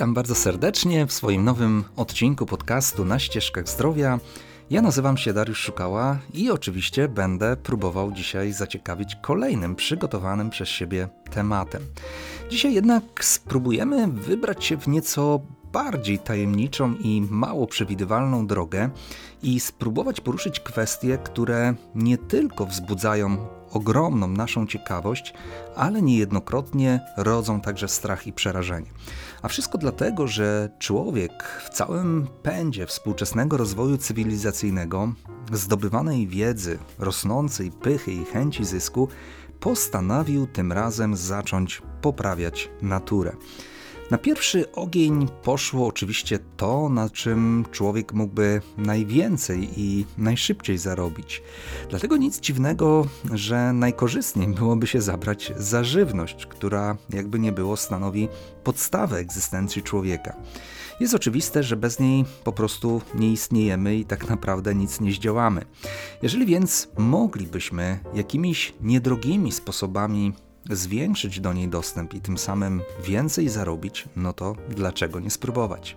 Witam bardzo serdecznie w swoim nowym odcinku podcastu Na ścieżkach zdrowia. Ja nazywam się Dariusz Szukała i oczywiście będę próbował dzisiaj zaciekawić kolejnym przygotowanym przez siebie tematem. Dzisiaj jednak spróbujemy wybrać się w nieco bardziej tajemniczą i mało przewidywalną drogę i spróbować poruszyć kwestie, które nie tylko wzbudzają ogromną naszą ciekawość, ale niejednokrotnie rodzą także strach i przerażenie. A wszystko dlatego, że człowiek w całym pędzie współczesnego rozwoju cywilizacyjnego, zdobywanej wiedzy, rosnącej pychy i chęci zysku, postanowił tym razem zacząć poprawiać naturę. Na pierwszy ogień poszło oczywiście to, na czym człowiek mógłby najwięcej i najszybciej zarobić. Dlatego nic dziwnego, że najkorzystniej byłoby się zabrać za żywność, która jakby nie było stanowi podstawę egzystencji człowieka. Jest oczywiste, że bez niej po prostu nie istniejemy i tak naprawdę nic nie zdziałamy. Jeżeli więc moglibyśmy jakimiś niedrogimi sposobami zwiększyć do niej dostęp i tym samym więcej zarobić, no to dlaczego nie spróbować?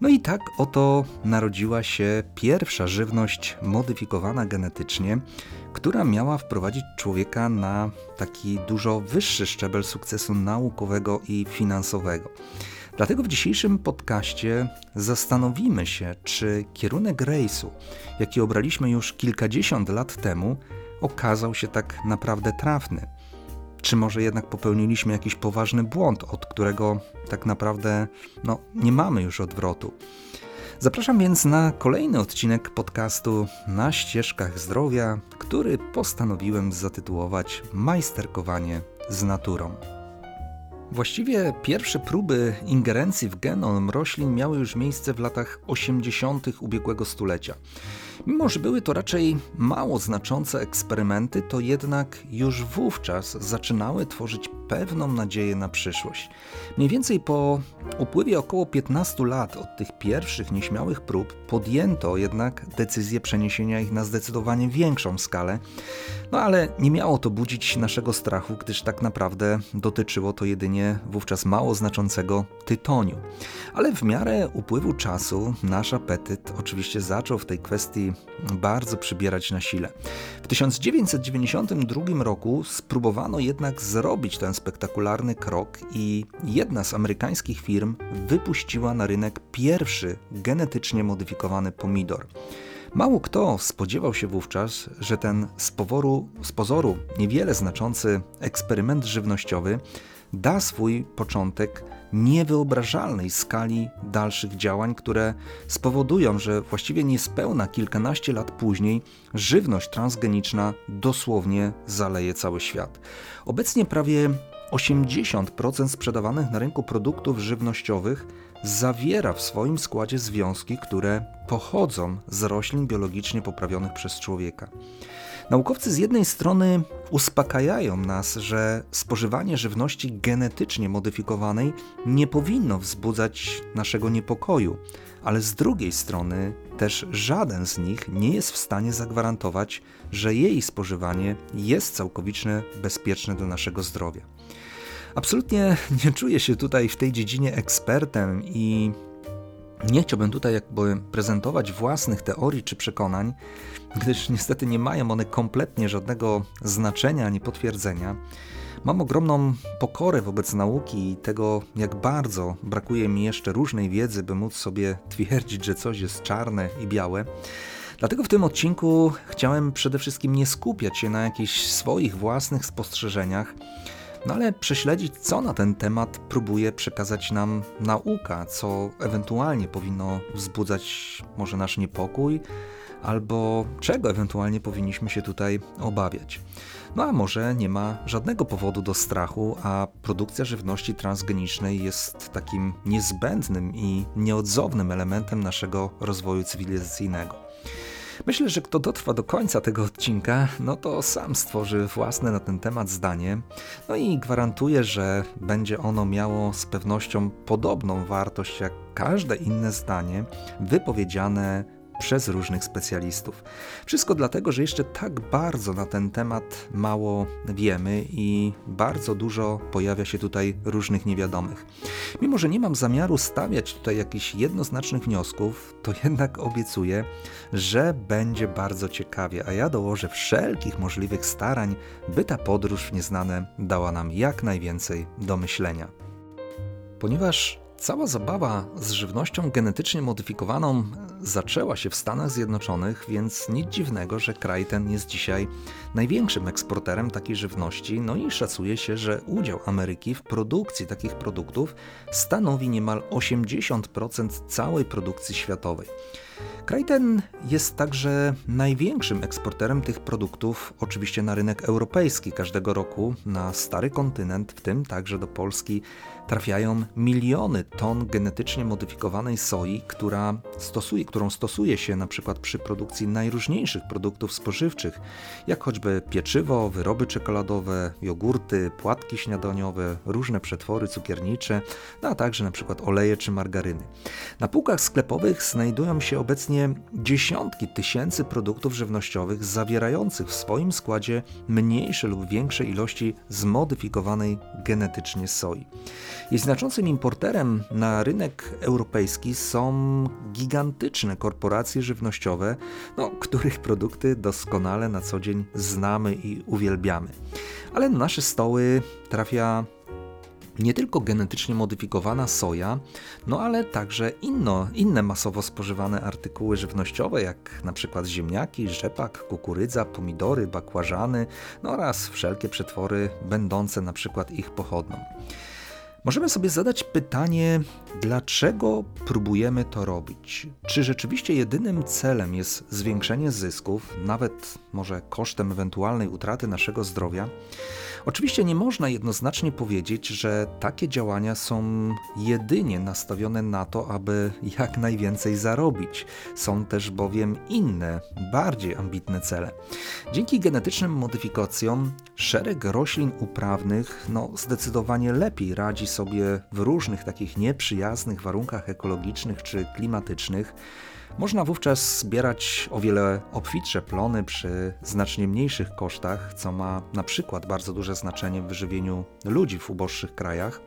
No i tak oto narodziła się pierwsza żywność modyfikowana genetycznie, która miała wprowadzić człowieka na taki dużo wyższy szczebel sukcesu naukowego i finansowego. Dlatego w dzisiejszym podcaście zastanowimy się, czy kierunek rejsu, jaki obraliśmy już kilkadziesiąt lat temu, okazał się tak naprawdę trafny. Czy może jednak popełniliśmy jakiś poważny błąd, od którego tak naprawdę no, nie mamy już odwrotu? Zapraszam więc na kolejny odcinek podcastu Na ścieżkach zdrowia, który postanowiłem zatytułować Majsterkowanie z naturą. Właściwie pierwsze próby ingerencji w genom roślin miały już miejsce w latach 80. ubiegłego stulecia. Mimo, że były to raczej mało znaczące eksperymenty, to jednak już wówczas zaczynały tworzyć pewną nadzieję na przyszłość. Mniej więcej po upływie około 15 lat od tych pierwszych nieśmiałych prób podjęto jednak decyzję przeniesienia ich na zdecydowanie większą skalę, no ale nie miało to budzić naszego strachu, gdyż tak naprawdę dotyczyło to jedynie wówczas mało znaczącego tytoniu. Ale w miarę upływu czasu nasz apetyt oczywiście zaczął w tej kwestii bardzo przybierać na sile. W 1992 roku spróbowano jednak zrobić ten spektakularny krok i jedna z amerykańskich firm wypuściła na rynek pierwszy genetycznie modyfikowany pomidor. Mało kto spodziewał się wówczas, że ten z, poworu, z pozoru niewiele znaczący eksperyment żywnościowy da swój początek niewyobrażalnej skali dalszych działań, które spowodują, że właściwie niespełna kilkanaście lat później żywność transgeniczna dosłownie zaleje cały świat. Obecnie prawie 80% sprzedawanych na rynku produktów żywnościowych zawiera w swoim składzie związki, które pochodzą z roślin biologicznie poprawionych przez człowieka. Naukowcy z jednej strony uspokajają nas, że spożywanie żywności genetycznie modyfikowanej nie powinno wzbudzać naszego niepokoju, ale z drugiej strony też żaden z nich nie jest w stanie zagwarantować, że jej spożywanie jest całkowicie bezpieczne dla naszego zdrowia. Absolutnie nie czuję się tutaj w tej dziedzinie ekspertem i nie chciałbym tutaj jakby prezentować własnych teorii czy przekonań, gdyż niestety nie mają one kompletnie żadnego znaczenia ani potwierdzenia. Mam ogromną pokorę wobec nauki i tego, jak bardzo brakuje mi jeszcze różnej wiedzy, by móc sobie twierdzić, że coś jest czarne i białe. Dlatego w tym odcinku chciałem przede wszystkim nie skupiać się na jakichś swoich własnych spostrzeżeniach, no ale prześledzić, co na ten temat próbuje przekazać nam nauka, co ewentualnie powinno wzbudzać może nasz niepokój, albo czego ewentualnie powinniśmy się tutaj obawiać. No a może nie ma żadnego powodu do strachu, a produkcja żywności transgenicznej jest takim niezbędnym i nieodzownym elementem naszego rozwoju cywilizacyjnego. Myślę, że kto dotrwa do końca tego odcinka, no to sam stworzy własne na ten temat zdanie. No i gwarantuję, że będzie ono miało z pewnością podobną wartość jak każde inne zdanie wypowiedziane przez różnych specjalistów. Wszystko dlatego, że jeszcze tak bardzo na ten temat mało wiemy i bardzo dużo pojawia się tutaj różnych niewiadomych. Mimo, że nie mam zamiaru stawiać tutaj jakichś jednoznacznych wniosków, to jednak obiecuję, że będzie bardzo ciekawie, a ja dołożę wszelkich możliwych starań, by ta podróż w nieznane dała nam jak najwięcej do myślenia. Ponieważ Cała zabawa z żywnością genetycznie modyfikowaną zaczęła się w Stanach Zjednoczonych, więc nic dziwnego, że kraj ten jest dzisiaj największym eksporterem takiej żywności, no i szacuje się, że udział Ameryki w produkcji takich produktów stanowi niemal 80% całej produkcji światowej. Kraj ten jest także największym eksporterem tych produktów, oczywiście na rynek europejski. Każdego roku na stary kontynent, w tym także do Polski, trafiają miliony ton genetycznie modyfikowanej soi, która stosuje, którą stosuje się na przykład przy produkcji najróżniejszych produktów spożywczych, jak choćby pieczywo, wyroby czekoladowe, jogurty, płatki śniadaniowe, różne przetwory cukiernicze, no a także na przykład oleje czy margaryny. Na półkach sklepowych znajdują się obecnie dziesiątki tysięcy produktów żywnościowych zawierających w swoim składzie mniejsze lub większe ilości zmodyfikowanej genetycznie soi. Jest znaczącym importerem na rynek europejski są gigantyczne korporacje żywnościowe, no, których produkty doskonale na co dzień znamy i uwielbiamy. Ale na nasze stoły trafia nie tylko genetycznie modyfikowana soja, no ale także inno, inne masowo spożywane artykuły żywnościowe, jak na przykład ziemniaki, rzepak, kukurydza, pomidory, bakłażany no oraz wszelkie przetwory będące na przykład ich pochodną. Możemy sobie zadać pytanie, dlaczego próbujemy to robić? Czy rzeczywiście jedynym celem jest zwiększenie zysków, nawet może kosztem ewentualnej utraty naszego zdrowia? Oczywiście nie można jednoznacznie powiedzieć, że takie działania są jedynie nastawione na to, aby jak najwięcej zarobić. Są też bowiem inne, bardziej ambitne cele. Dzięki genetycznym modyfikacjom szereg roślin uprawnych no, zdecydowanie lepiej radzi sobie w różnych takich nieprzyjaznych warunkach ekologicznych czy klimatycznych. Można wówczas zbierać o wiele obfitsze plony przy znacznie mniejszych kosztach, co ma na przykład bardzo duże znaczenie w wyżywieniu ludzi w uboższych krajach.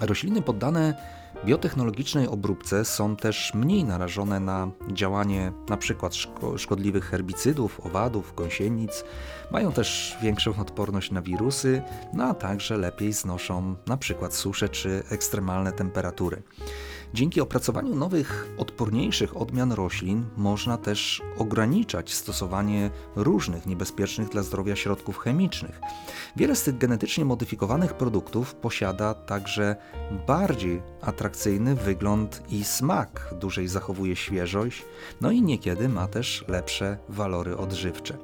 Rośliny poddane biotechnologicznej obróbce są też mniej narażone na działanie np. szkodliwych herbicydów, owadów, gąsienic, mają też większą odporność na wirusy, no a także lepiej znoszą np. susze czy ekstremalne temperatury. Dzięki opracowaniu nowych, odporniejszych odmian roślin można też ograniczać stosowanie różnych niebezpiecznych dla zdrowia środków chemicznych. Wiele z tych genetycznie modyfikowanych produktów posiada także bardziej atrakcyjny wygląd i smak, dłużej zachowuje świeżość, no i niekiedy ma też lepsze walory odżywcze.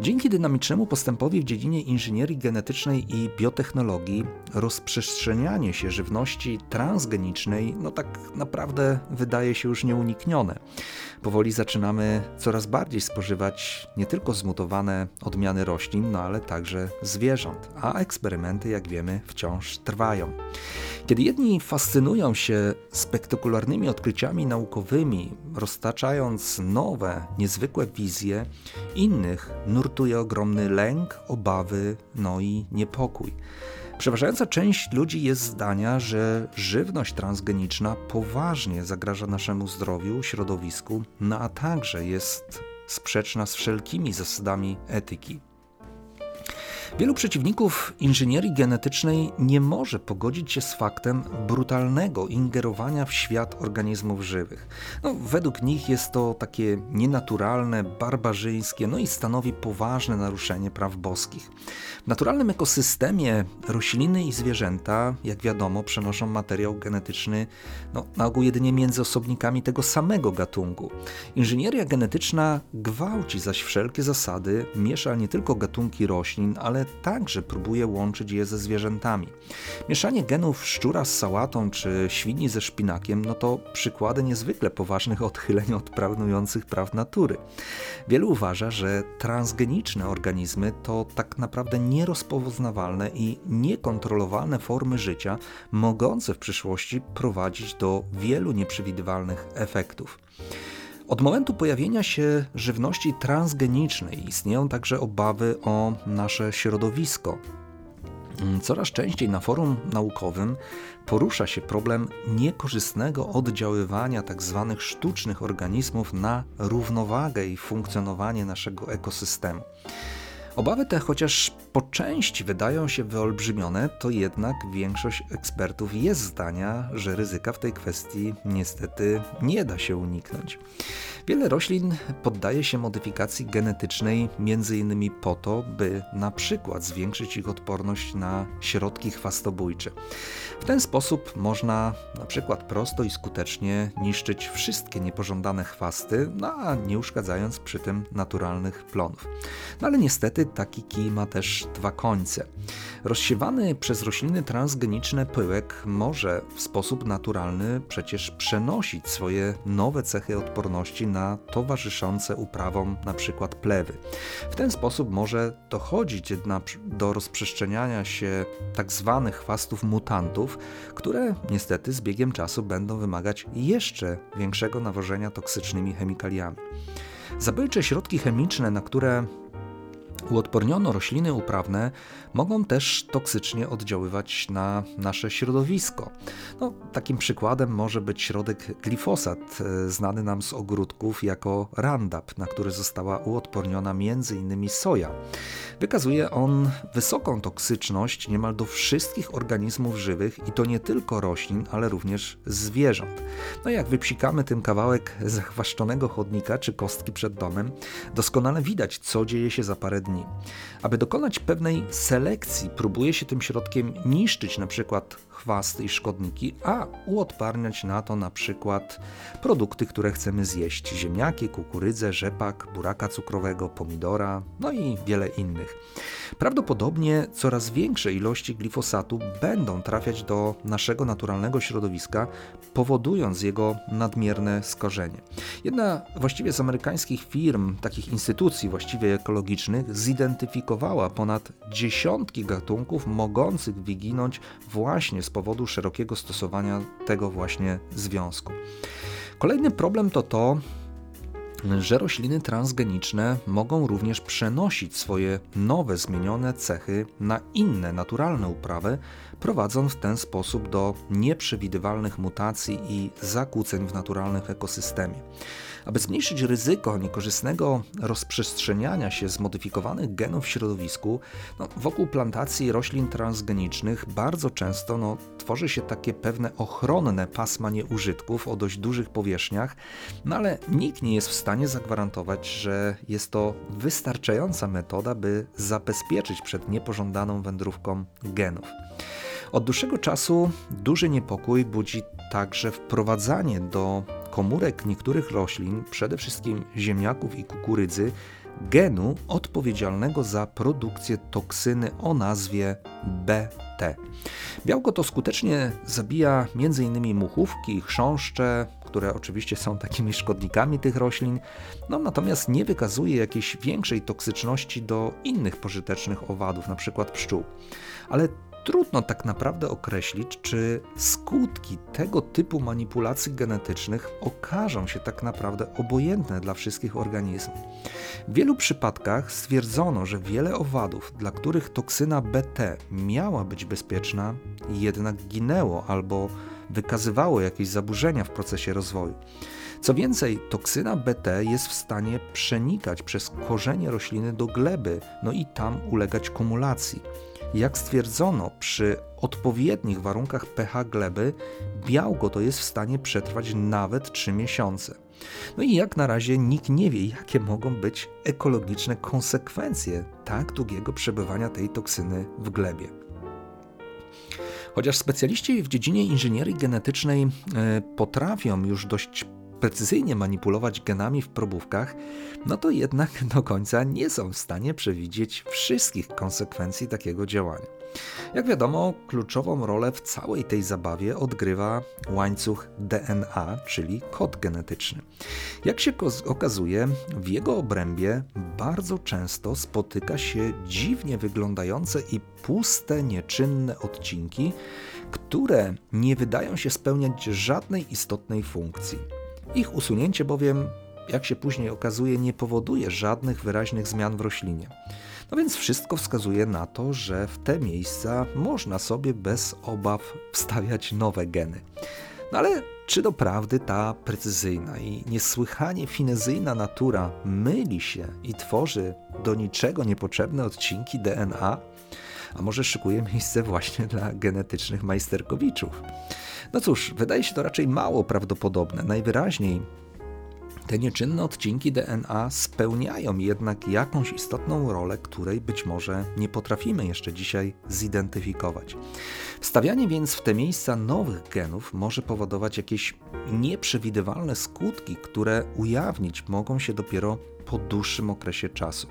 Dzięki dynamicznemu postępowi w dziedzinie inżynierii genetycznej i biotechnologii rozprzestrzenianie się żywności transgenicznej no tak naprawdę wydaje się już nieuniknione. Powoli zaczynamy coraz bardziej spożywać nie tylko zmutowane odmiany roślin, no ale także zwierząt, a eksperymenty, jak wiemy, wciąż trwają. Kiedy jedni fascynują się spektakularnymi odkryciami naukowymi, roztaczając nowe, niezwykłe wizje, innych nurtuje ogromny lęk, obawy, no i niepokój. Przeważająca część ludzi jest zdania, że żywność transgeniczna poważnie zagraża naszemu zdrowiu, środowisku, no a także jest sprzeczna z wszelkimi zasadami etyki. Wielu przeciwników inżynierii genetycznej nie może pogodzić się z faktem brutalnego ingerowania w świat organizmów żywych. No, według nich jest to takie nienaturalne, barbarzyńskie, no i stanowi poważne naruszenie praw boskich. W naturalnym ekosystemie rośliny i zwierzęta, jak wiadomo, przenoszą materiał genetyczny no, na ogół jedynie między osobnikami tego samego gatunku. Inżynieria genetyczna gwałci zaś wszelkie zasady, miesza nie tylko gatunki roślin, ale także próbuje łączyć je ze zwierzętami. Mieszanie genów szczura z sałatą czy świni ze szpinakiem no to przykłady niezwykle poważnych odchyleń od planujących praw natury. Wielu uważa, że transgeniczne organizmy to tak naprawdę nierozpoznawalne i niekontrolowalne formy życia, mogące w przyszłości prowadzić do wielu nieprzewidywalnych efektów. Od momentu pojawienia się żywności transgenicznej istnieją także obawy o nasze środowisko. Coraz częściej na forum naukowym porusza się problem niekorzystnego oddziaływania tzw. Tak sztucznych organizmów na równowagę i funkcjonowanie naszego ekosystemu. Obawy te, chociaż po części wydają się wyolbrzymione, to jednak większość ekspertów jest zdania, że ryzyka w tej kwestii niestety nie da się uniknąć. Wiele roślin poddaje się modyfikacji genetycznej m.in. po to, by na przykład zwiększyć ich odporność na środki chwastobójcze. W ten sposób można na przykład prosto i skutecznie niszczyć wszystkie niepożądane chwasty, no a nie uszkadzając przy tym naturalnych plonów. No ale niestety taki kij ma też dwa końce. Rozsiewany przez rośliny transgeniczne pyłek może w sposób naturalny przecież przenosić swoje nowe cechy odporności na towarzyszące uprawom np. plewy. W ten sposób może dochodzić do rozprzestrzeniania się tzw. Tak chwastów mutantów, które niestety z biegiem czasu będą wymagać jeszcze większego nawożenia toksycznymi chemikaliami. Zabójcze środki chemiczne, na które Uodporniono rośliny uprawne mogą też toksycznie oddziaływać na nasze środowisko. No, takim przykładem może być środek glifosat, e, znany nam z ogródków jako Roundup, na który została uodporniona m.in. soja. Wykazuje on wysoką toksyczność niemal do wszystkich organizmów żywych i to nie tylko roślin, ale również zwierząt. No jak wypsikamy tym kawałek zachwaszczonego chodnika czy kostki przed domem, doskonale widać, co dzieje się za parę dni. Aby dokonać pewnej selekcji, próbuje się tym środkiem niszczyć przykład chwasty i szkodniki, a uodparniać na to na przykład produkty, które chcemy zjeść: ziemniaki, kukurydzę, rzepak, buraka cukrowego, pomidora, no i wiele innych. Prawdopodobnie coraz większe ilości glifosatu będą trafiać do naszego naturalnego środowiska, powodując jego nadmierne skorzenie. Jedna właściwie z amerykańskich firm, takich instytucji właściwie ekologicznych, zidentyfikowała ponad dziesiątki gatunków mogących wyginąć właśnie z powodu szerokiego stosowania tego właśnie związku. Kolejny problem to to, że rośliny transgeniczne mogą również przenosić swoje nowe, zmienione cechy na inne naturalne uprawy, prowadząc w ten sposób do nieprzewidywalnych mutacji i zakłóceń w naturalnym ekosystemie. Aby zmniejszyć ryzyko niekorzystnego rozprzestrzeniania się zmodyfikowanych genów w środowisku, no, wokół plantacji roślin transgenicznych bardzo często no, tworzy się takie pewne ochronne pasma nieużytków o dość dużych powierzchniach, no ale nikt nie jest w stanie zagwarantować, że jest to wystarczająca metoda, by zabezpieczyć przed niepożądaną wędrówką genów. Od dłuższego czasu duży niepokój budzi także wprowadzanie do komórek niektórych roślin, przede wszystkim ziemniaków i kukurydzy, genu odpowiedzialnego za produkcję toksyny o nazwie BT. Białko to skutecznie zabija m.in. muchówki, chrząszcze, które oczywiście są takimi szkodnikami tych roślin, no natomiast nie wykazuje jakiejś większej toksyczności do innych pożytecznych owadów, np. pszczół. Ale trudno tak naprawdę określić, czy skutki tego typu manipulacji genetycznych okażą się tak naprawdę obojętne dla wszystkich organizmów. W wielu przypadkach stwierdzono, że wiele owadów, dla których toksyna BT miała być bezpieczna, jednak ginęło albo wykazywało jakieś zaburzenia w procesie rozwoju. Co więcej, toksyna BT jest w stanie przenikać przez korzenie rośliny do gleby, no i tam ulegać kumulacji. Jak stwierdzono, przy odpowiednich warunkach pH gleby białko to jest w stanie przetrwać nawet 3 miesiące. No i jak na razie nikt nie wie, jakie mogą być ekologiczne konsekwencje tak długiego przebywania tej toksyny w glebie. Chociaż specjaliści w dziedzinie inżynierii genetycznej e, potrafią już dość precyzyjnie manipulować genami w probówkach, no to jednak do końca nie są w stanie przewidzieć wszystkich konsekwencji takiego działania. Jak wiadomo, kluczową rolę w całej tej zabawie odgrywa łańcuch DNA, czyli kod genetyczny. Jak się okazuje, w jego obrębie bardzo często spotyka się dziwnie wyglądające i puste, nieczynne odcinki, które nie wydają się spełniać żadnej istotnej funkcji. Ich usunięcie bowiem, jak się później okazuje, nie powoduje żadnych wyraźnych zmian w roślinie. No więc wszystko wskazuje na to, że w te miejsca można sobie bez obaw wstawiać nowe geny. No ale czy doprawdy ta precyzyjna i niesłychanie finezyjna natura myli się i tworzy do niczego niepotrzebne odcinki DNA? A może szykuje miejsce właśnie dla genetycznych majsterkowiczów? No cóż, wydaje się to raczej mało prawdopodobne. Najwyraźniej te nieczynne odcinki DNA spełniają jednak jakąś istotną rolę, której być może nie potrafimy jeszcze dzisiaj zidentyfikować. Wstawianie więc w te miejsca nowych genów może powodować jakieś nieprzewidywalne skutki, które ujawnić mogą się dopiero po dłuższym okresie czasu.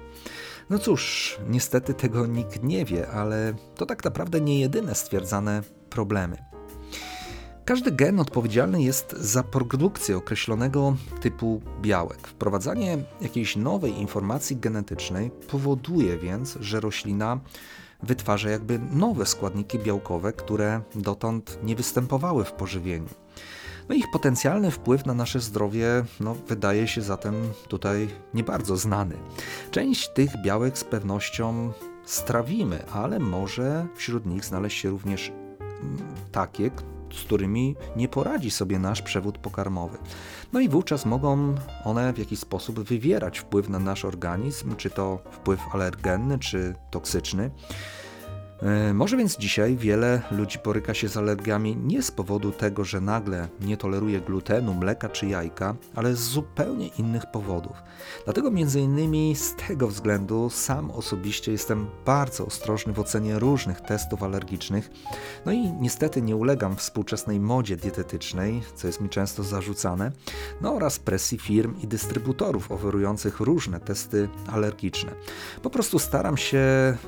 No cóż, niestety tego nikt nie wie, ale to tak naprawdę nie jedyne stwierdzane problemy. Każdy gen odpowiedzialny jest za produkcję określonego typu białek. Wprowadzanie jakiejś nowej informacji genetycznej powoduje więc, że roślina wytwarza jakby nowe składniki białkowe, które dotąd nie występowały w pożywieniu. No ich potencjalny wpływ na nasze zdrowie no, wydaje się zatem tutaj nie bardzo znany. Część tych białek z pewnością strawimy, ale może wśród nich znaleźć się również mm, takie, z którymi nie poradzi sobie nasz przewód pokarmowy. No i wówczas mogą one w jakiś sposób wywierać wpływ na nasz organizm, czy to wpływ alergenny, czy toksyczny. E, może więc dzisiaj wiele ludzi boryka się z alergiami nie z powodu tego, że nagle nie toleruje glutenu, mleka czy jajka, ale z zupełnie innych powodów. Dlatego między innymi z tego względu sam osobiście jestem bardzo ostrożny w ocenie różnych testów alergicznych. No i niestety nie ulegam współczesnej modzie dietetycznej, co jest mi często zarzucane, no oraz presji firm i dystrybutorów oferujących różne testy alergiczne. Po prostu staram się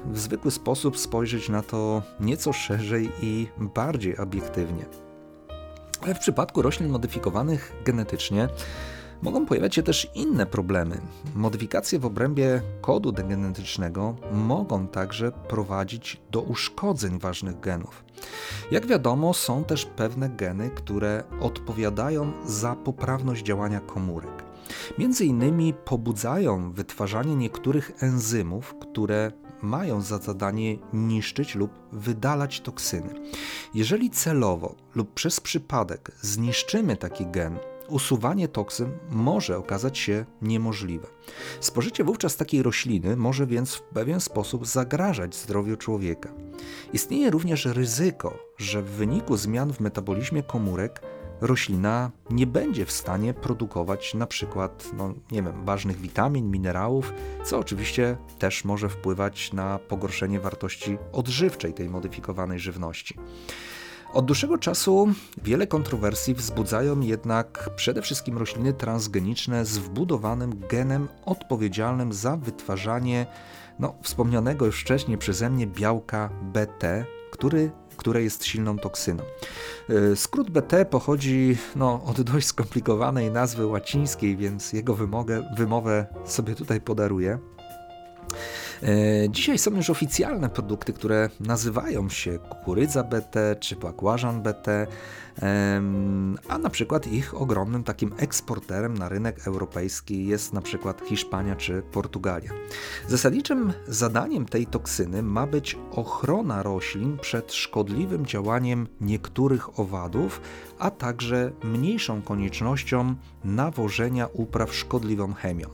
w zwykły sposób spojrzeć spojrzeć na to nieco szerzej i bardziej obiektywnie. Ale w przypadku roślin modyfikowanych genetycznie mogą pojawiać się też inne problemy. Modyfikacje w obrębie kodu genetycznego mogą także prowadzić do uszkodzeń ważnych genów. Jak wiadomo, są też pewne geny, które odpowiadają za poprawność działania komórek. Między innymi pobudzają wytwarzanie niektórych enzymów, które mają za zadanie niszczyć lub wydalać toksyny. Jeżeli celowo lub przez przypadek zniszczymy taki gen, usuwanie toksyn może okazać się niemożliwe. Spożycie wówczas takiej rośliny może więc w pewien sposób zagrażać zdrowiu człowieka. Istnieje również ryzyko, że w wyniku zmian w metabolizmie komórek roślina nie będzie w stanie produkować na przykład, no, nie wiem, ważnych witamin, minerałów, co oczywiście też może wpływać na pogorszenie wartości odżywczej tej modyfikowanej żywności. Od dłuższego czasu wiele kontrowersji wzbudzają jednak przede wszystkim rośliny transgeniczne z wbudowanym genem odpowiedzialnym za wytwarzanie no, wspomnianego już wcześniej przeze mnie białka BT, który które jest silną toksyną. E, skrót BT pochodzi no, od dość skomplikowanej nazwy łacińskiej, więc jego wymogę, wymowę sobie tutaj podaruję. E, dzisiaj są już oficjalne produkty, które nazywają się kukurydza BT czy bakłażan BT, a na przykład ich ogromnym takim eksporterem na rynek europejski jest na przykład Hiszpania czy Portugalia. Zasadniczym zadaniem tej toksyny ma być ochrona roślin przed szkodliwym działaniem niektórych owadów, a także mniejszą koniecznością nawożenia upraw szkodliwą chemią.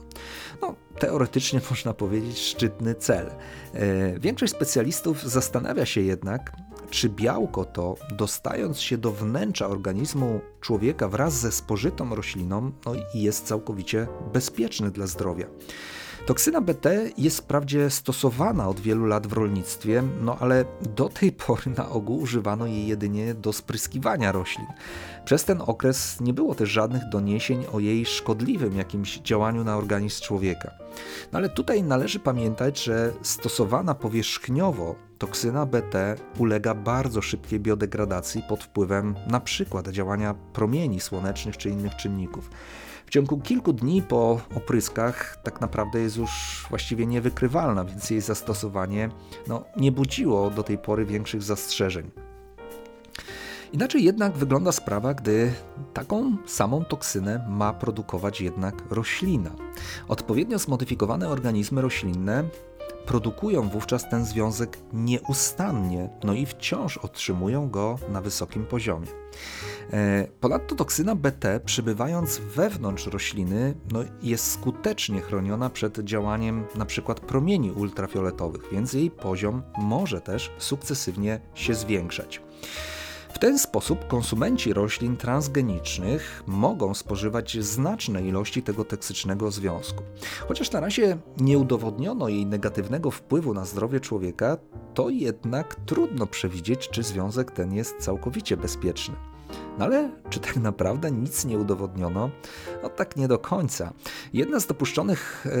No, teoretycznie można powiedzieć szczytny cel. E, większość specjalistów zastanawia się jednak, czy białko to, dostając się do wnętrza organizmu człowieka wraz ze spożytą rośliną, no jest całkowicie bezpieczne dla zdrowia. Toksyna BT jest wprawdzie stosowana od wielu lat w rolnictwie, no ale do tej pory na ogół używano jej jedynie do spryskiwania roślin. Przez ten okres nie było też żadnych doniesień o jej szkodliwym jakimś działaniu na organizm człowieka. No ale tutaj należy pamiętać, że stosowana powierzchniowo toksyna BT ulega bardzo szybkiej biodegradacji pod wpływem np. działania promieni słonecznych czy innych czynników. W ciągu kilku dni po opryskach tak naprawdę jest już właściwie niewykrywalna, więc jej zastosowanie no, nie budziło do tej pory większych zastrzeżeń. Inaczej jednak wygląda sprawa, gdy taką samą toksynę ma produkować jednak roślina. Odpowiednio zmodyfikowane organizmy roślinne produkują wówczas ten związek nieustannie, no i wciąż otrzymują go na wysokim poziomie. E, ponadto toksyna BT, przybywając wewnątrz rośliny, no jest skutecznie chroniona przed działaniem np. promieni ultrafioletowych, więc jej poziom może też sukcesywnie się zwiększać. W ten sposób konsumenci roślin transgenicznych mogą spożywać znaczne ilości tego toksycznego związku. Chociaż na razie nie udowodniono jej negatywnego wpływu na zdrowie człowieka, to jednak trudno przewidzieć, czy związek ten jest całkowicie bezpieczny. No ale czy tak naprawdę nic nie udowodniono? No tak nie do końca. Jedna z dopuszczonych yy,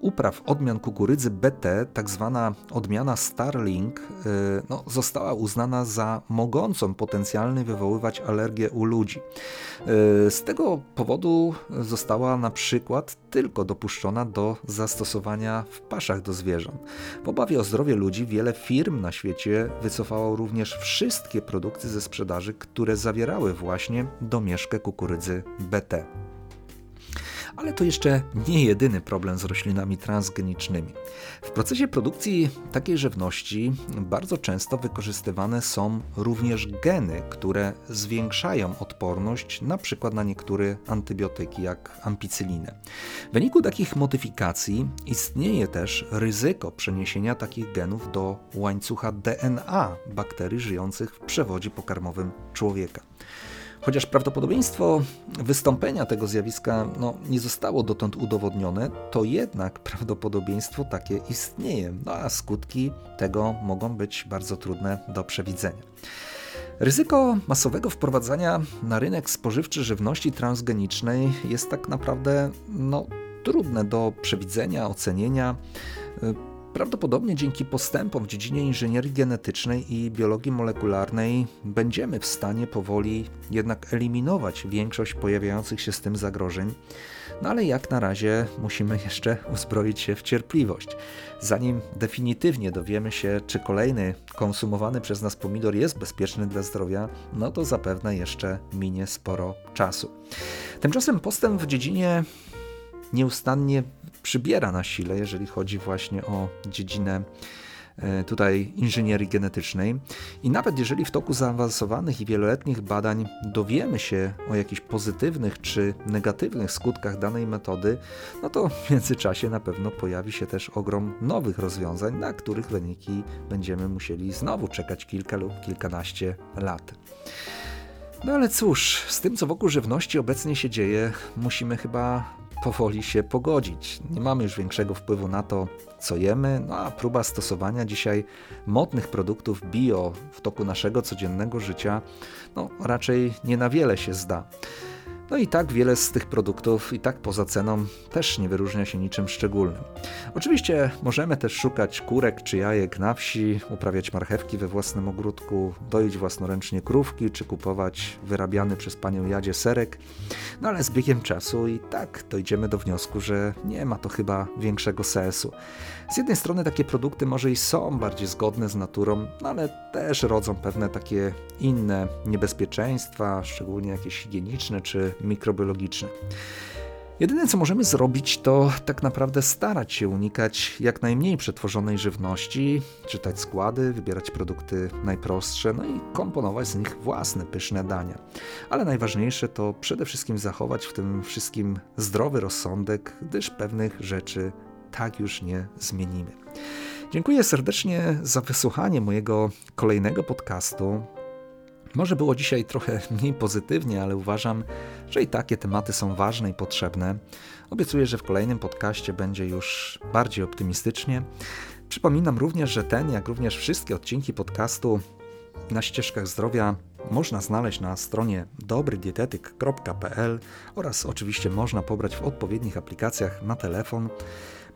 upraw odmian kukurydzy BT, tak zwana odmiana Starling, yy, no, została uznana za mogącą potencjalnie wywoływać alergię u ludzi. Yy, z tego powodu została na przykład tylko dopuszczona do zastosowania w paszach do zwierząt. W obawie o zdrowie ludzi wiele firm na świecie wycofało również wszystkie produkty ze sprzedaży, które zawierały właśnie domieszkę kukurydzy BT. Ale to jeszcze nie jedyny problem z roślinami transgenicznymi. W procesie produkcji takiej żywności bardzo często wykorzystywane są również geny, które zwiększają odporność np. na niektóre antybiotyki, jak ampicyllinę. W wyniku takich modyfikacji istnieje też ryzyko przeniesienia takich genów do łańcucha DNA bakterii żyjących w przewodzie pokarmowym człowieka. Chociaż prawdopodobieństwo wystąpienia tego zjawiska no, nie zostało dotąd udowodnione, to jednak prawdopodobieństwo takie istnieje, no a skutki tego mogą być bardzo trudne do przewidzenia. Ryzyko masowego wprowadzania na rynek spożywczy żywności transgenicznej jest tak naprawdę no, trudne do przewidzenia, ocenienia. Prawdopodobnie dzięki postępom w dziedzinie inżynierii genetycznej i biologii molekularnej będziemy w stanie powoli jednak eliminować większość pojawiających się z tym zagrożeń, no ale jak na razie musimy jeszcze uzbroić się w cierpliwość. Zanim definitywnie dowiemy się, czy kolejny konsumowany przez nas pomidor jest bezpieczny dla zdrowia, no to zapewne jeszcze minie sporo czasu. Tymczasem postęp w dziedzinie nieustannie przybiera na sile, jeżeli chodzi właśnie o dziedzinę e, tutaj inżynierii genetycznej. I nawet jeżeli w toku zaawansowanych i wieloletnich badań dowiemy się o jakichś pozytywnych czy negatywnych skutkach danej metody, no to w międzyczasie na pewno pojawi się też ogrom nowych rozwiązań, na których wyniki będziemy musieli znowu czekać kilka lub kilkanaście lat. No ale cóż, z tym co wokół żywności obecnie się dzieje, musimy chyba powoli się pogodzić. Nie mamy już większego wpływu na to, co jemy, no a próba stosowania dzisiaj modnych produktów bio w toku naszego codziennego życia no, raczej nie na wiele się zda. No i tak wiele z tych produktów, i tak poza ceną, też nie wyróżnia się niczym szczególnym. Oczywiście możemy też szukać kurek czy jajek na wsi, uprawiać marchewki we własnym ogródku, doić własnoręcznie krówki, czy kupować wyrabiany przez panią Jadzie serek, no ale z biegiem czasu i tak dojdziemy do wniosku, że nie ma to chyba większego sensu. Z jednej strony takie produkty może i są bardziej zgodne z naturą, no ale też rodzą pewne takie inne niebezpieczeństwa, szczególnie jakieś higieniczne czy mikrobiologiczne. Jedyne co możemy zrobić, to tak naprawdę starać się unikać jak najmniej przetworzonej żywności, czytać składy, wybierać produkty najprostsze, no i komponować z nich własne pyszne dania. Ale najważniejsze to przede wszystkim zachować w tym wszystkim zdrowy rozsądek, gdyż pewnych rzeczy tak już nie zmienimy. Dziękuję serdecznie za wysłuchanie mojego kolejnego podcastu. Może było dzisiaj trochę mniej pozytywnie, ale uważam, że i takie tematy są ważne i potrzebne. Obiecuję, że w kolejnym podcaście będzie już bardziej optymistycznie. Przypominam również, że ten, jak również wszystkie odcinki podcastu na ścieżkach zdrowia można znaleźć na stronie dobrydietetyk.pl oraz oczywiście można pobrać w odpowiednich aplikacjach na telefon.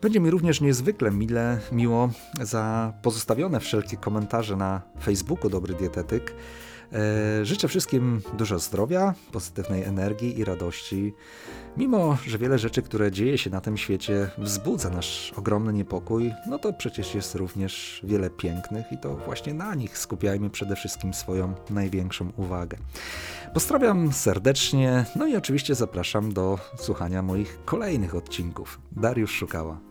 Będzie mi również niezwykle mile, miło za pozostawione wszelkie komentarze na Facebooku Dobry Dietetyk. E, życzę wszystkim dużo zdrowia, pozytywnej energii i radości. Mimo, że wiele rzeczy, które dzieje się na tym świecie, wzbudza nasz ogromny niepokój, no to przecież jest również wiele pięknych i to właśnie na nich skupiajmy przede wszystkim swoją największą uwagę. Pozdrawiam serdecznie, no i oczywiście zapraszam do słuchania moich kolejnych odcinków. Dariusz Szukała.